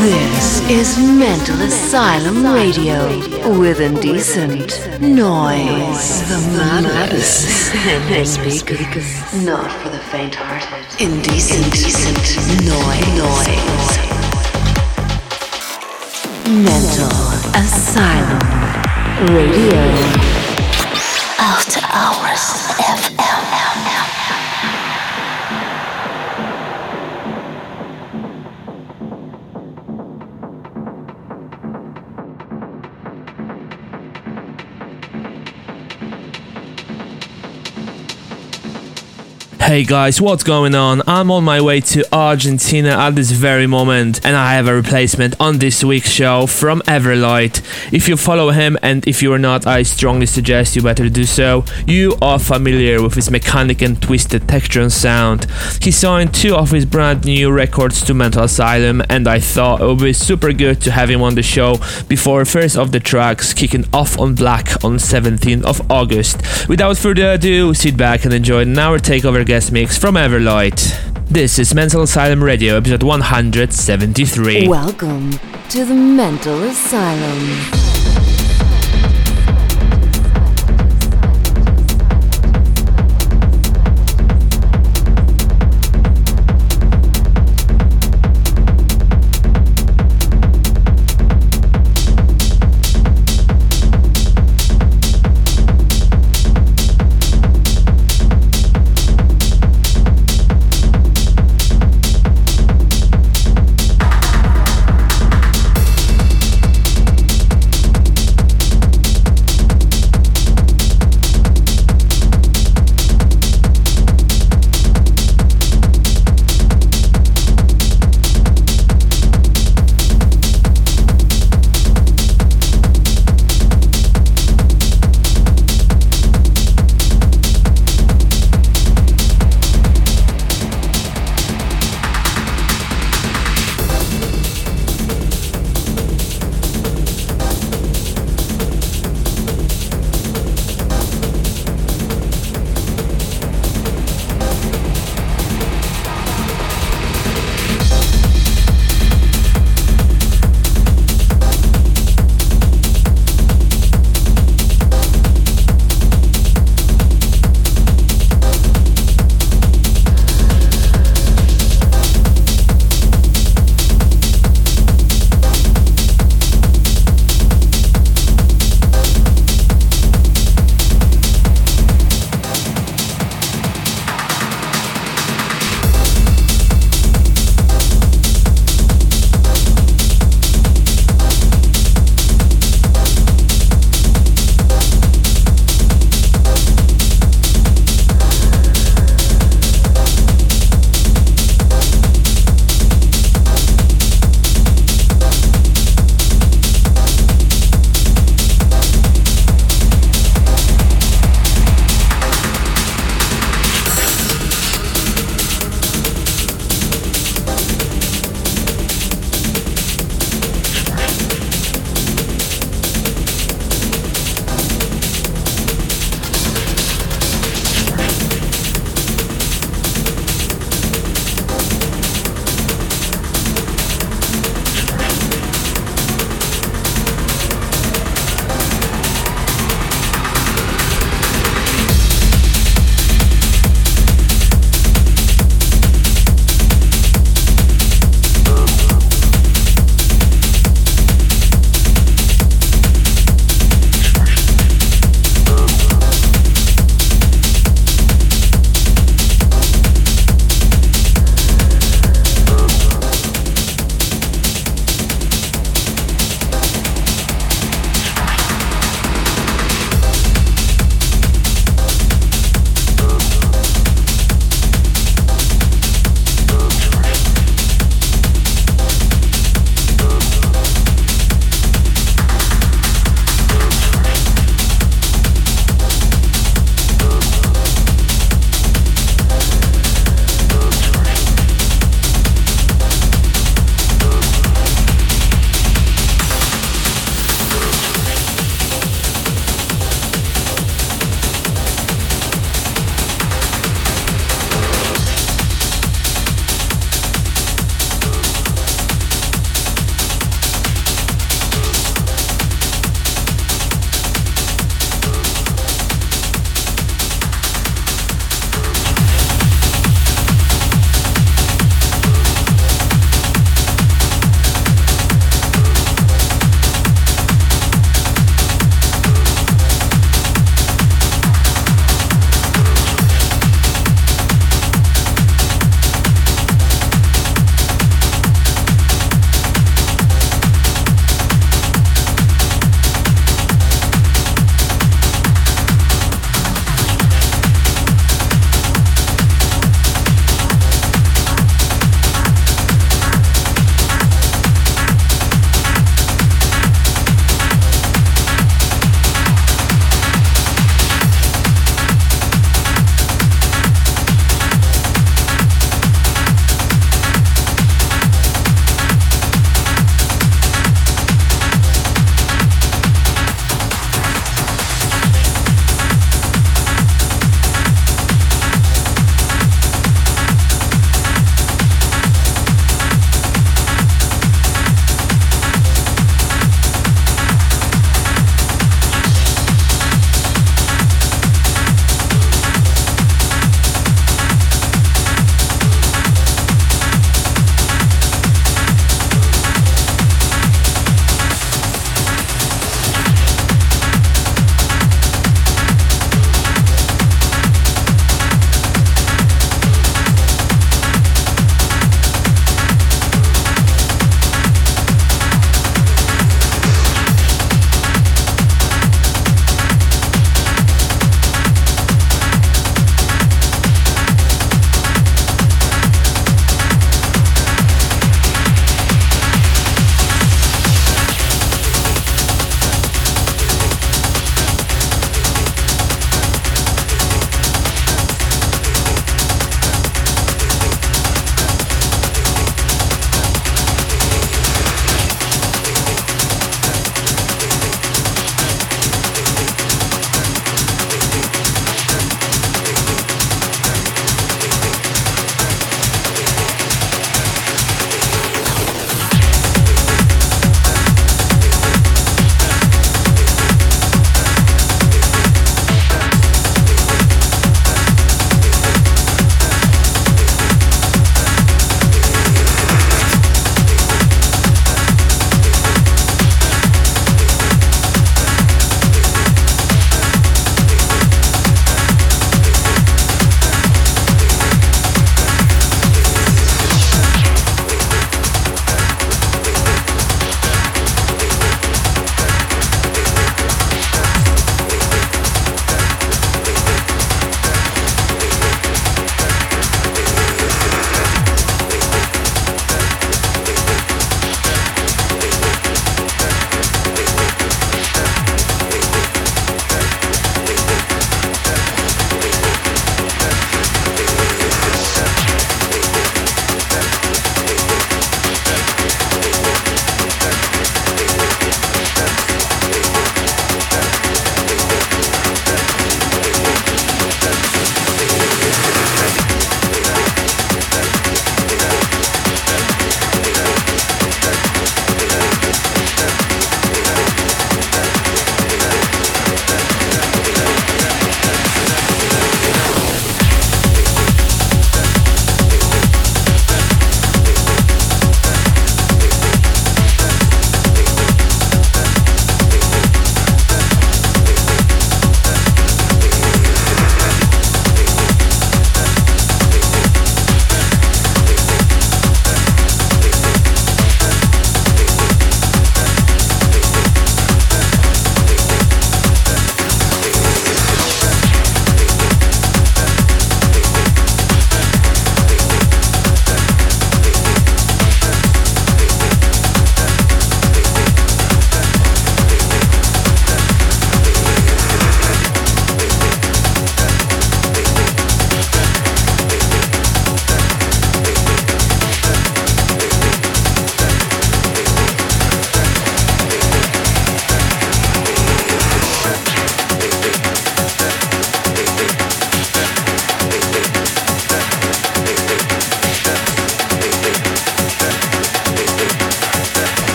This is Mental Asylum Radio with indecent noise. The maddest in the speakers. Not for the faint-hearted. Indecent, indecent noise. noise. Mental Asylum Radio. After Hours FM. Hey guys, what's going on? I'm on my way to Argentina at this very moment, and I have a replacement on this week's show from Everlight. If you follow him, and if you are not, I strongly suggest you better do so. You are familiar with his mechanic and twisted texture and sound. He signed two of his brand new records to Mental Asylum, and I thought it would be super good to have him on the show before first of the tracks kicking off on Black on 17th of August. Without further ado, sit back and enjoy an hour takeover guest guest mix from Everlight. This is Mental Asylum Radio, episode 173. Welcome to the Mental Asylum.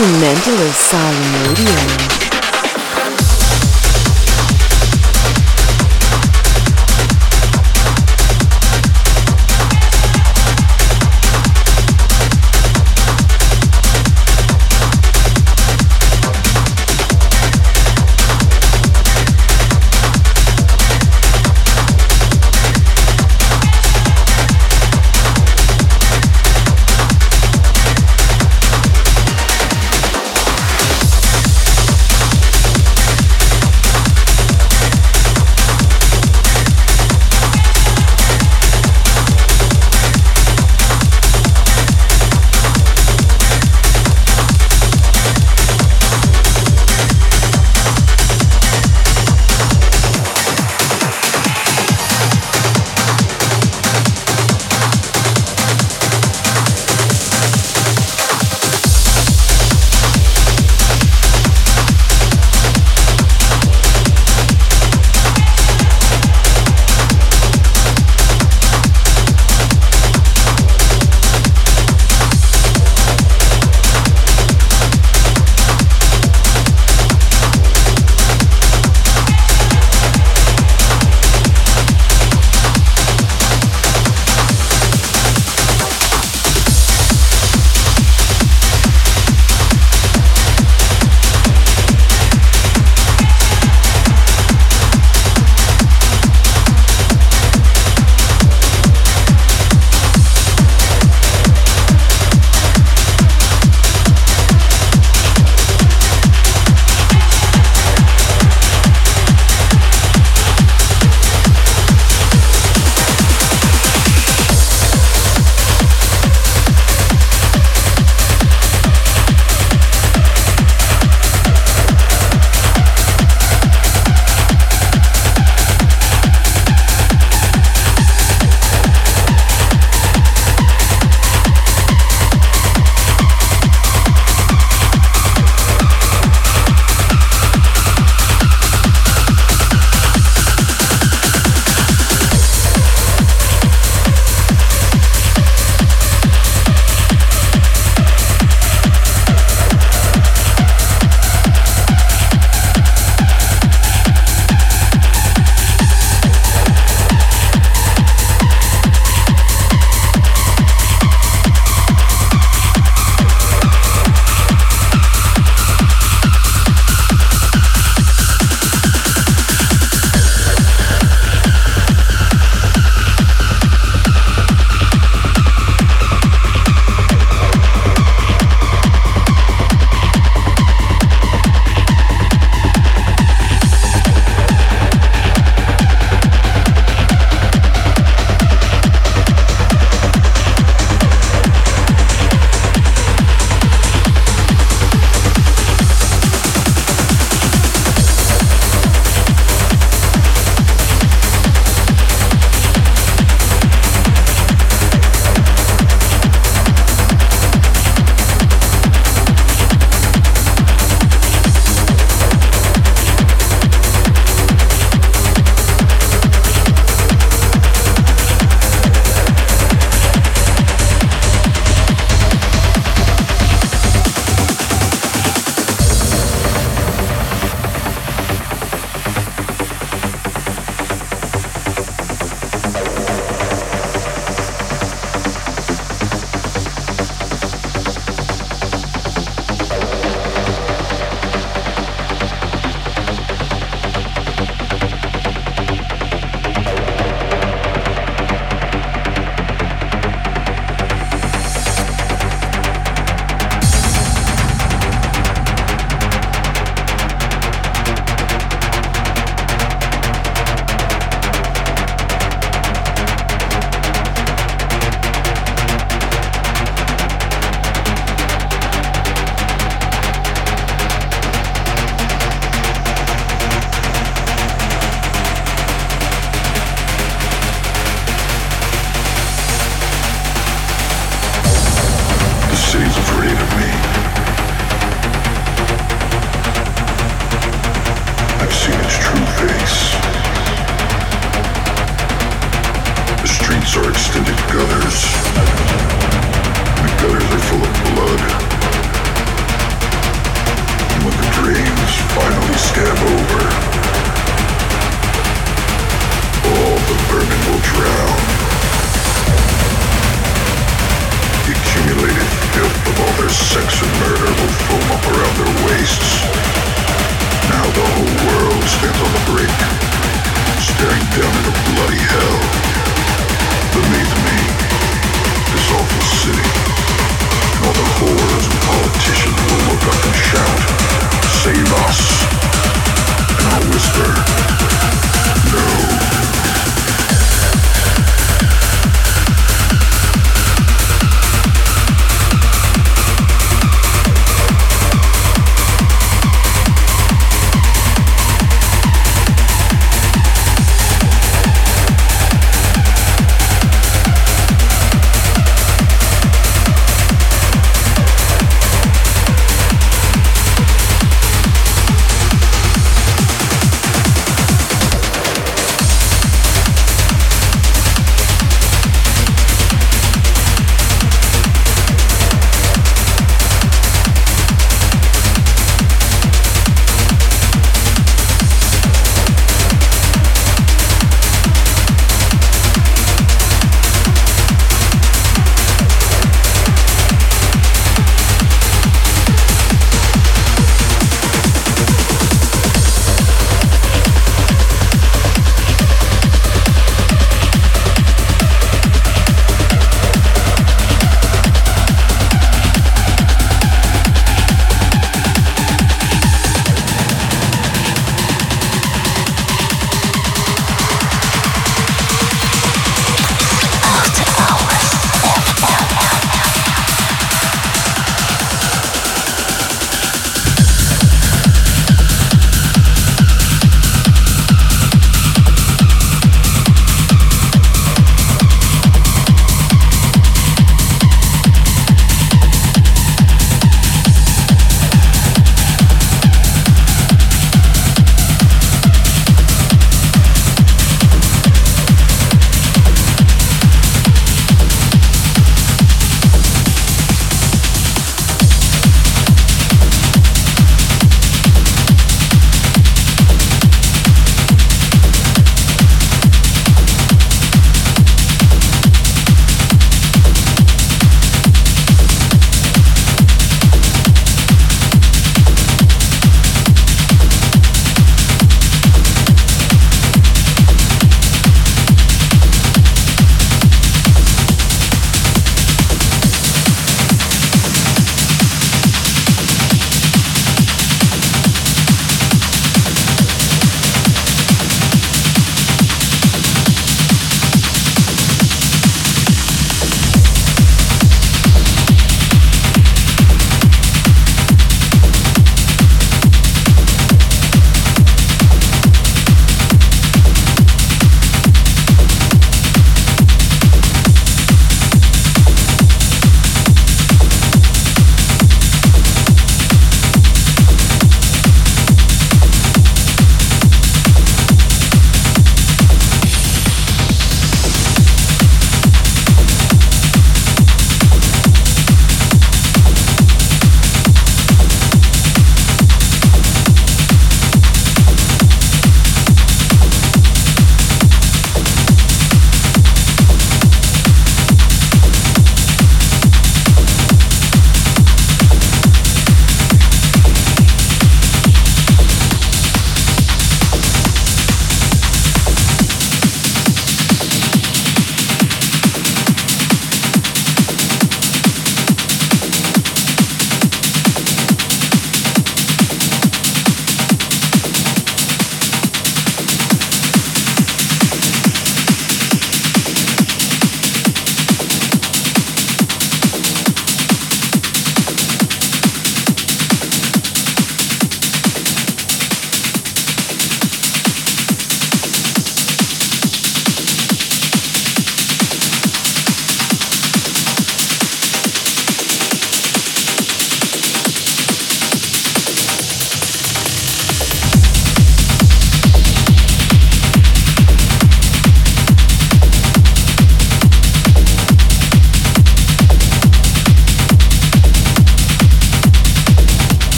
To Mental Asylum Radio.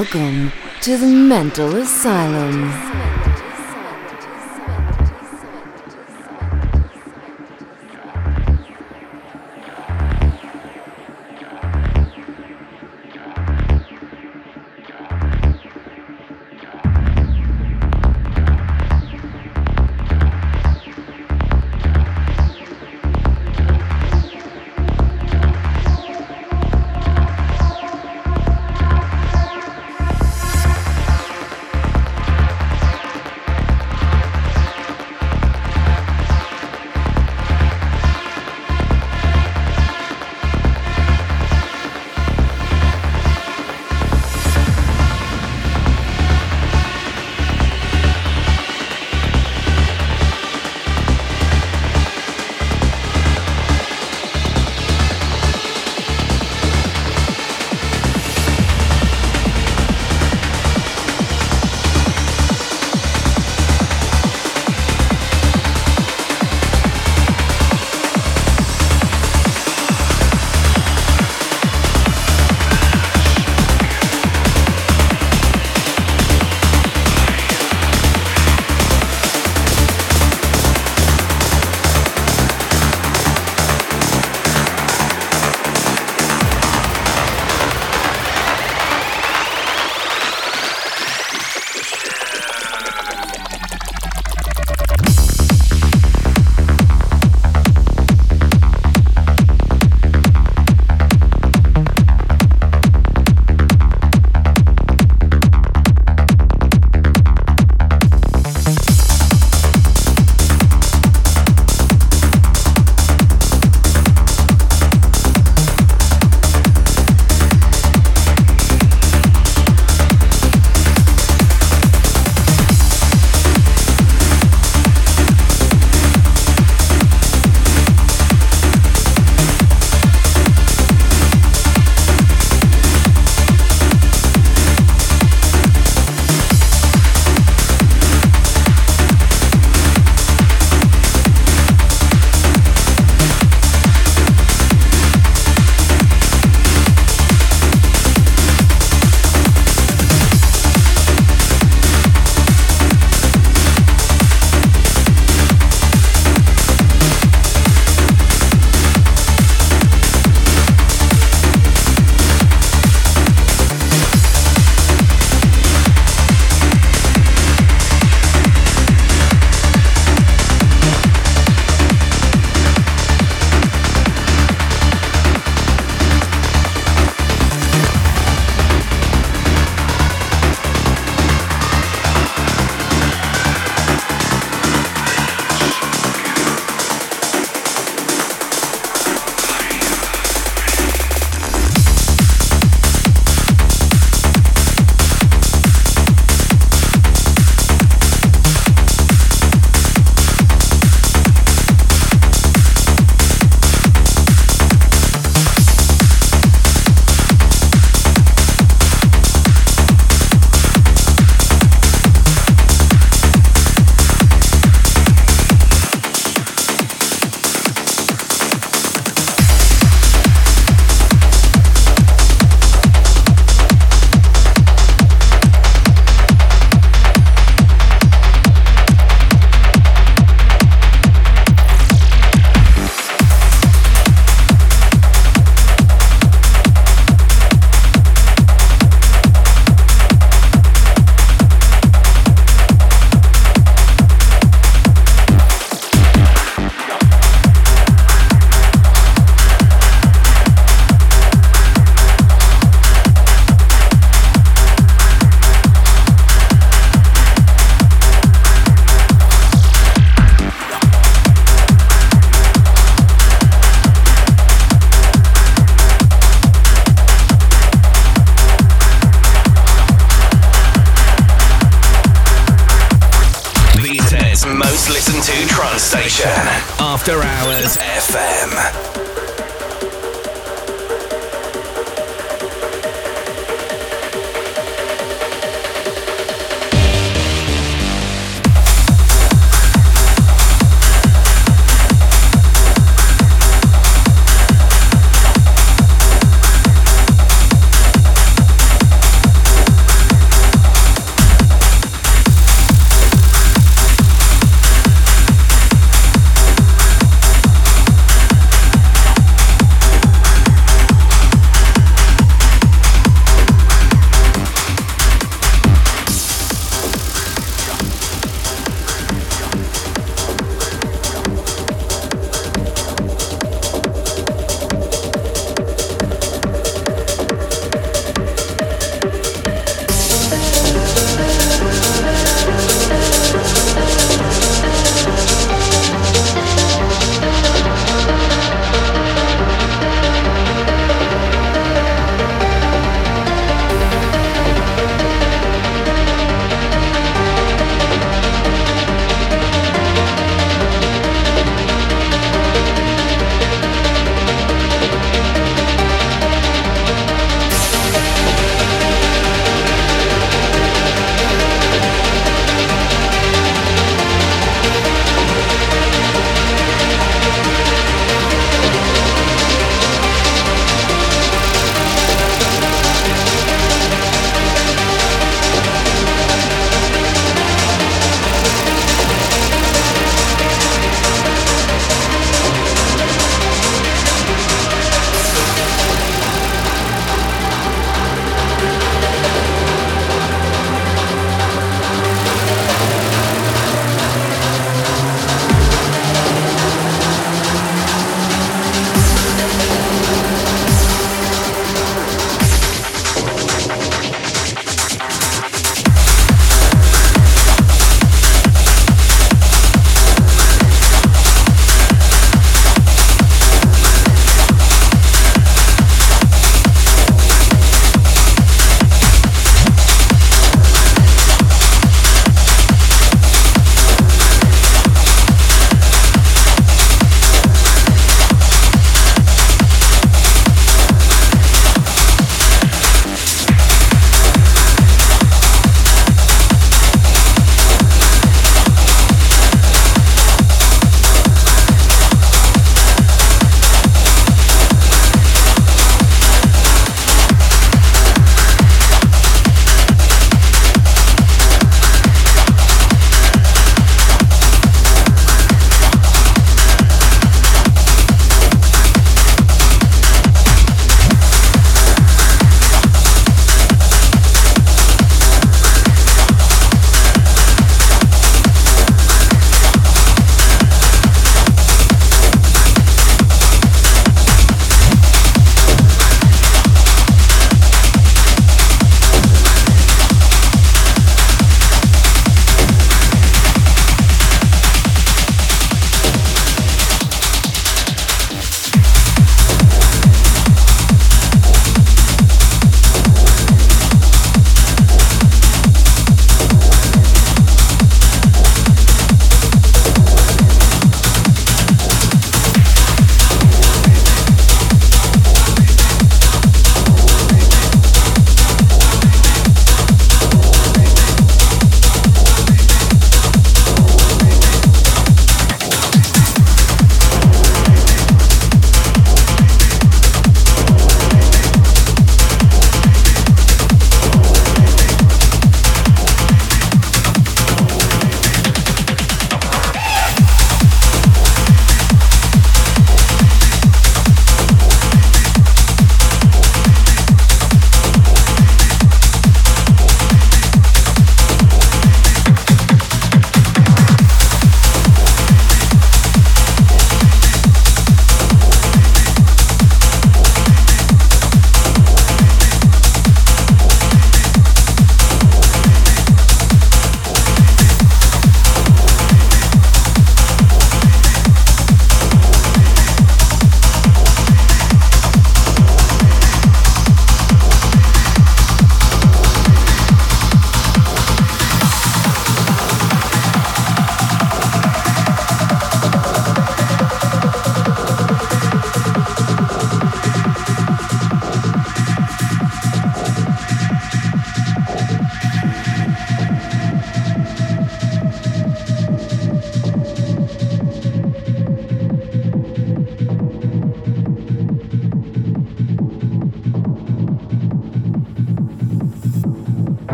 Welcome to the Mental Asylum.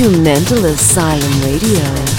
To Mental Asylum Radio.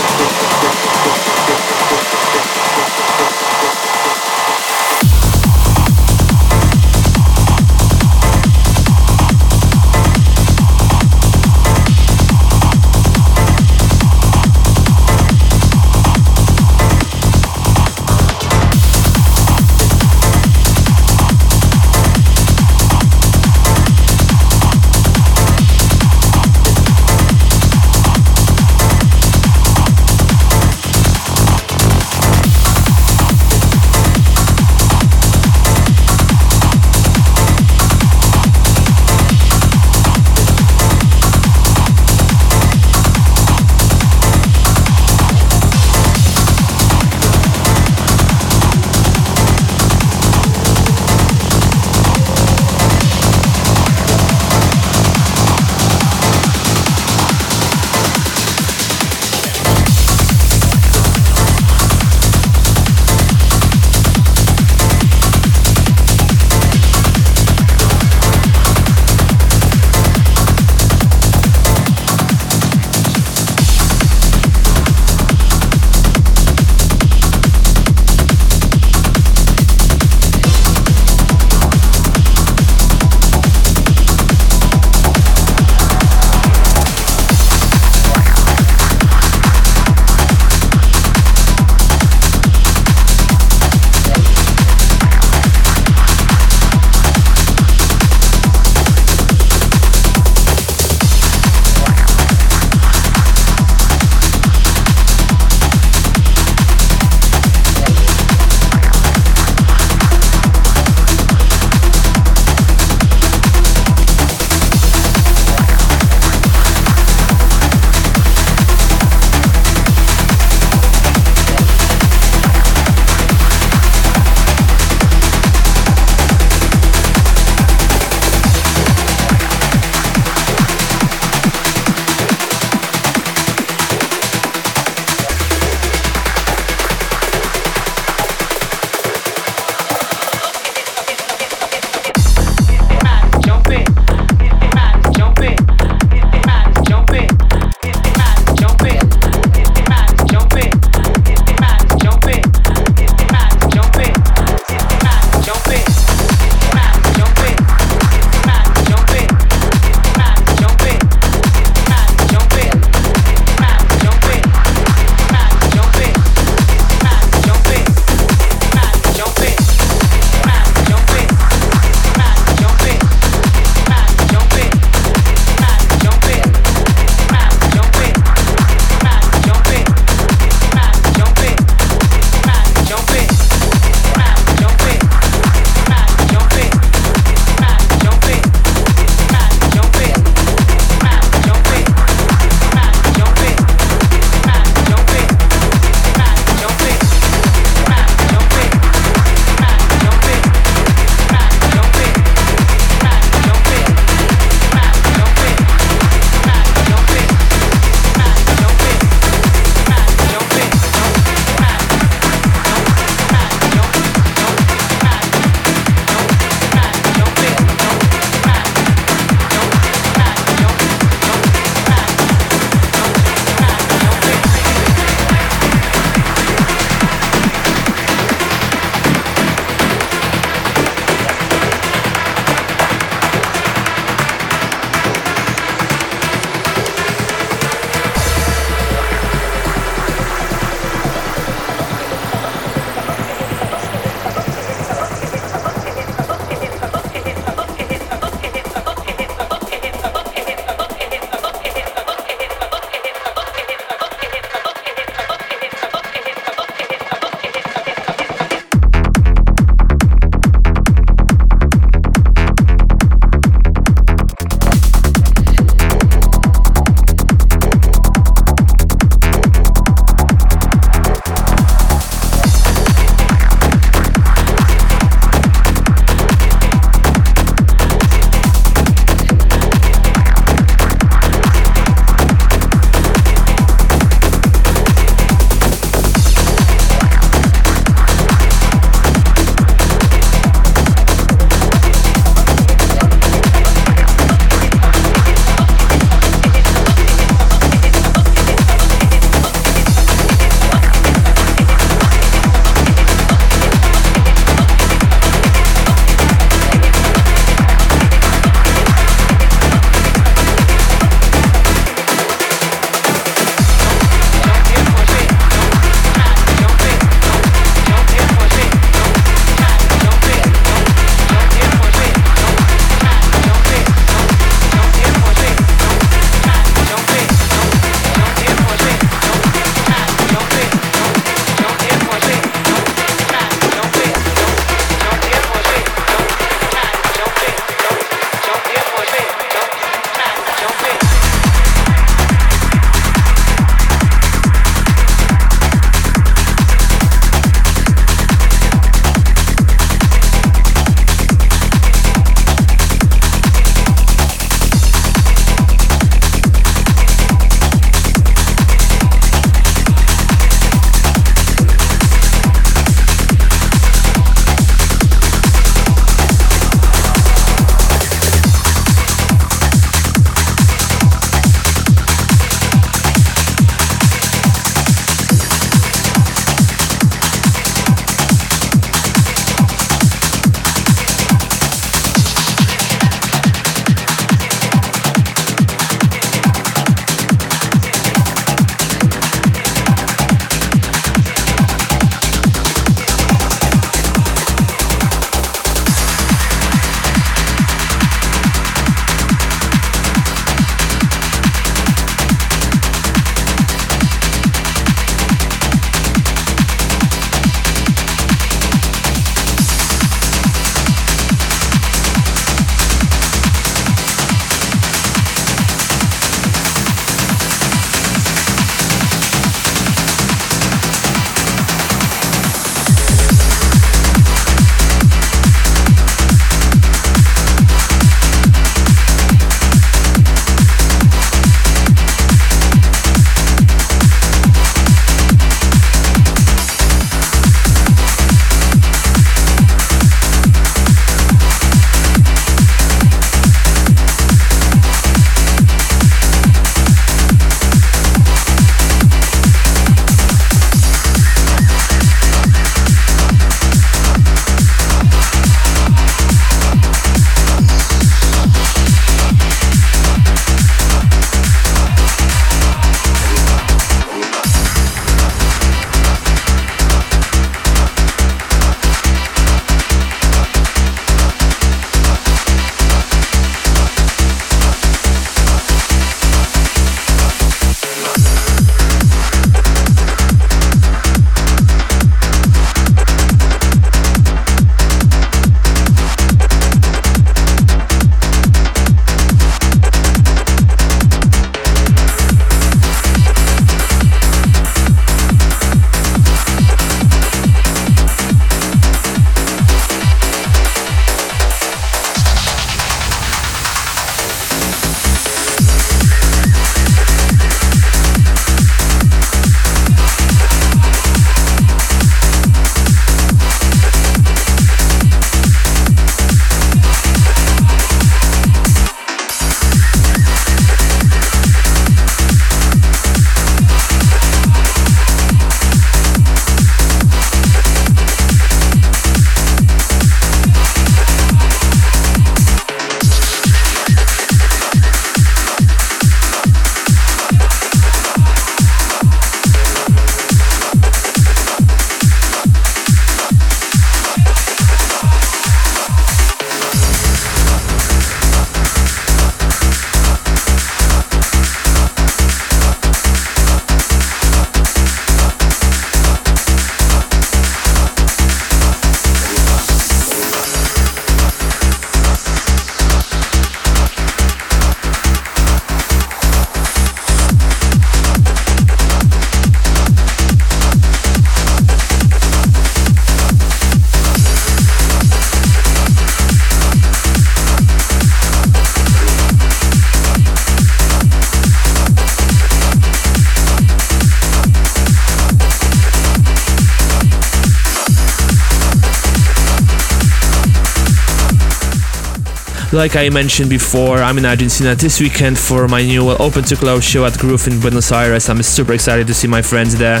Like I mentioned before, I'm in Argentina this weekend for my new Open to Close show at Groove in Buenos Aires. I'm super excited to see my friends there.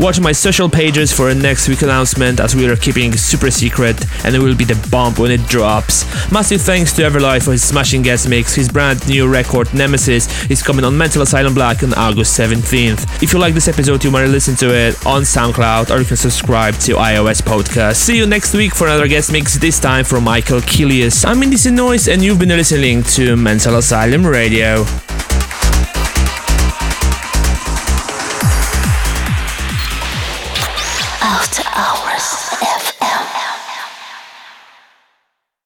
Watch my social pages for a next week announcement as we are keeping super secret and it will be the bomb when it drops. Massive thanks to Everlight for his smashing guest mix. His brand new record Nemesis is coming on Mental Asylum Black on August 17th. If you like this episode, you might listen to it on SoundCloud or you can subscribe to iOS Podcast. See you next week for another guest mix, this time from Michael Kilius. I'm Indecent Noise and you've been listening to Mental Asylum Radio.